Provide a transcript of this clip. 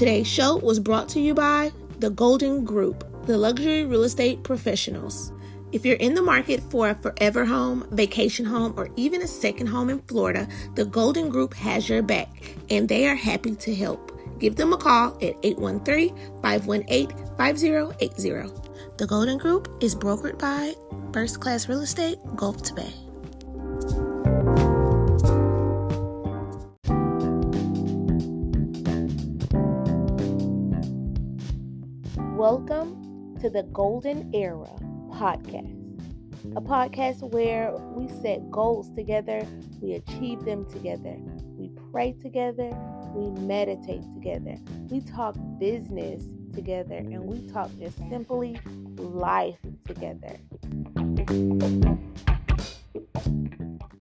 Today's show was brought to you by the Golden Group, the luxury real estate professionals. If you're in the market for a forever home, vacation home, or even a second home in Florida, the Golden Group has your back and they are happy to help. Give them a call at 813 518 5080. The Golden Group is brokered by First Class Real Estate, Gulf to Bay. Welcome to the Golden Era podcast, a podcast where we set goals together, we achieve them together, we pray together, we meditate together, we talk business together, and we talk just simply life together.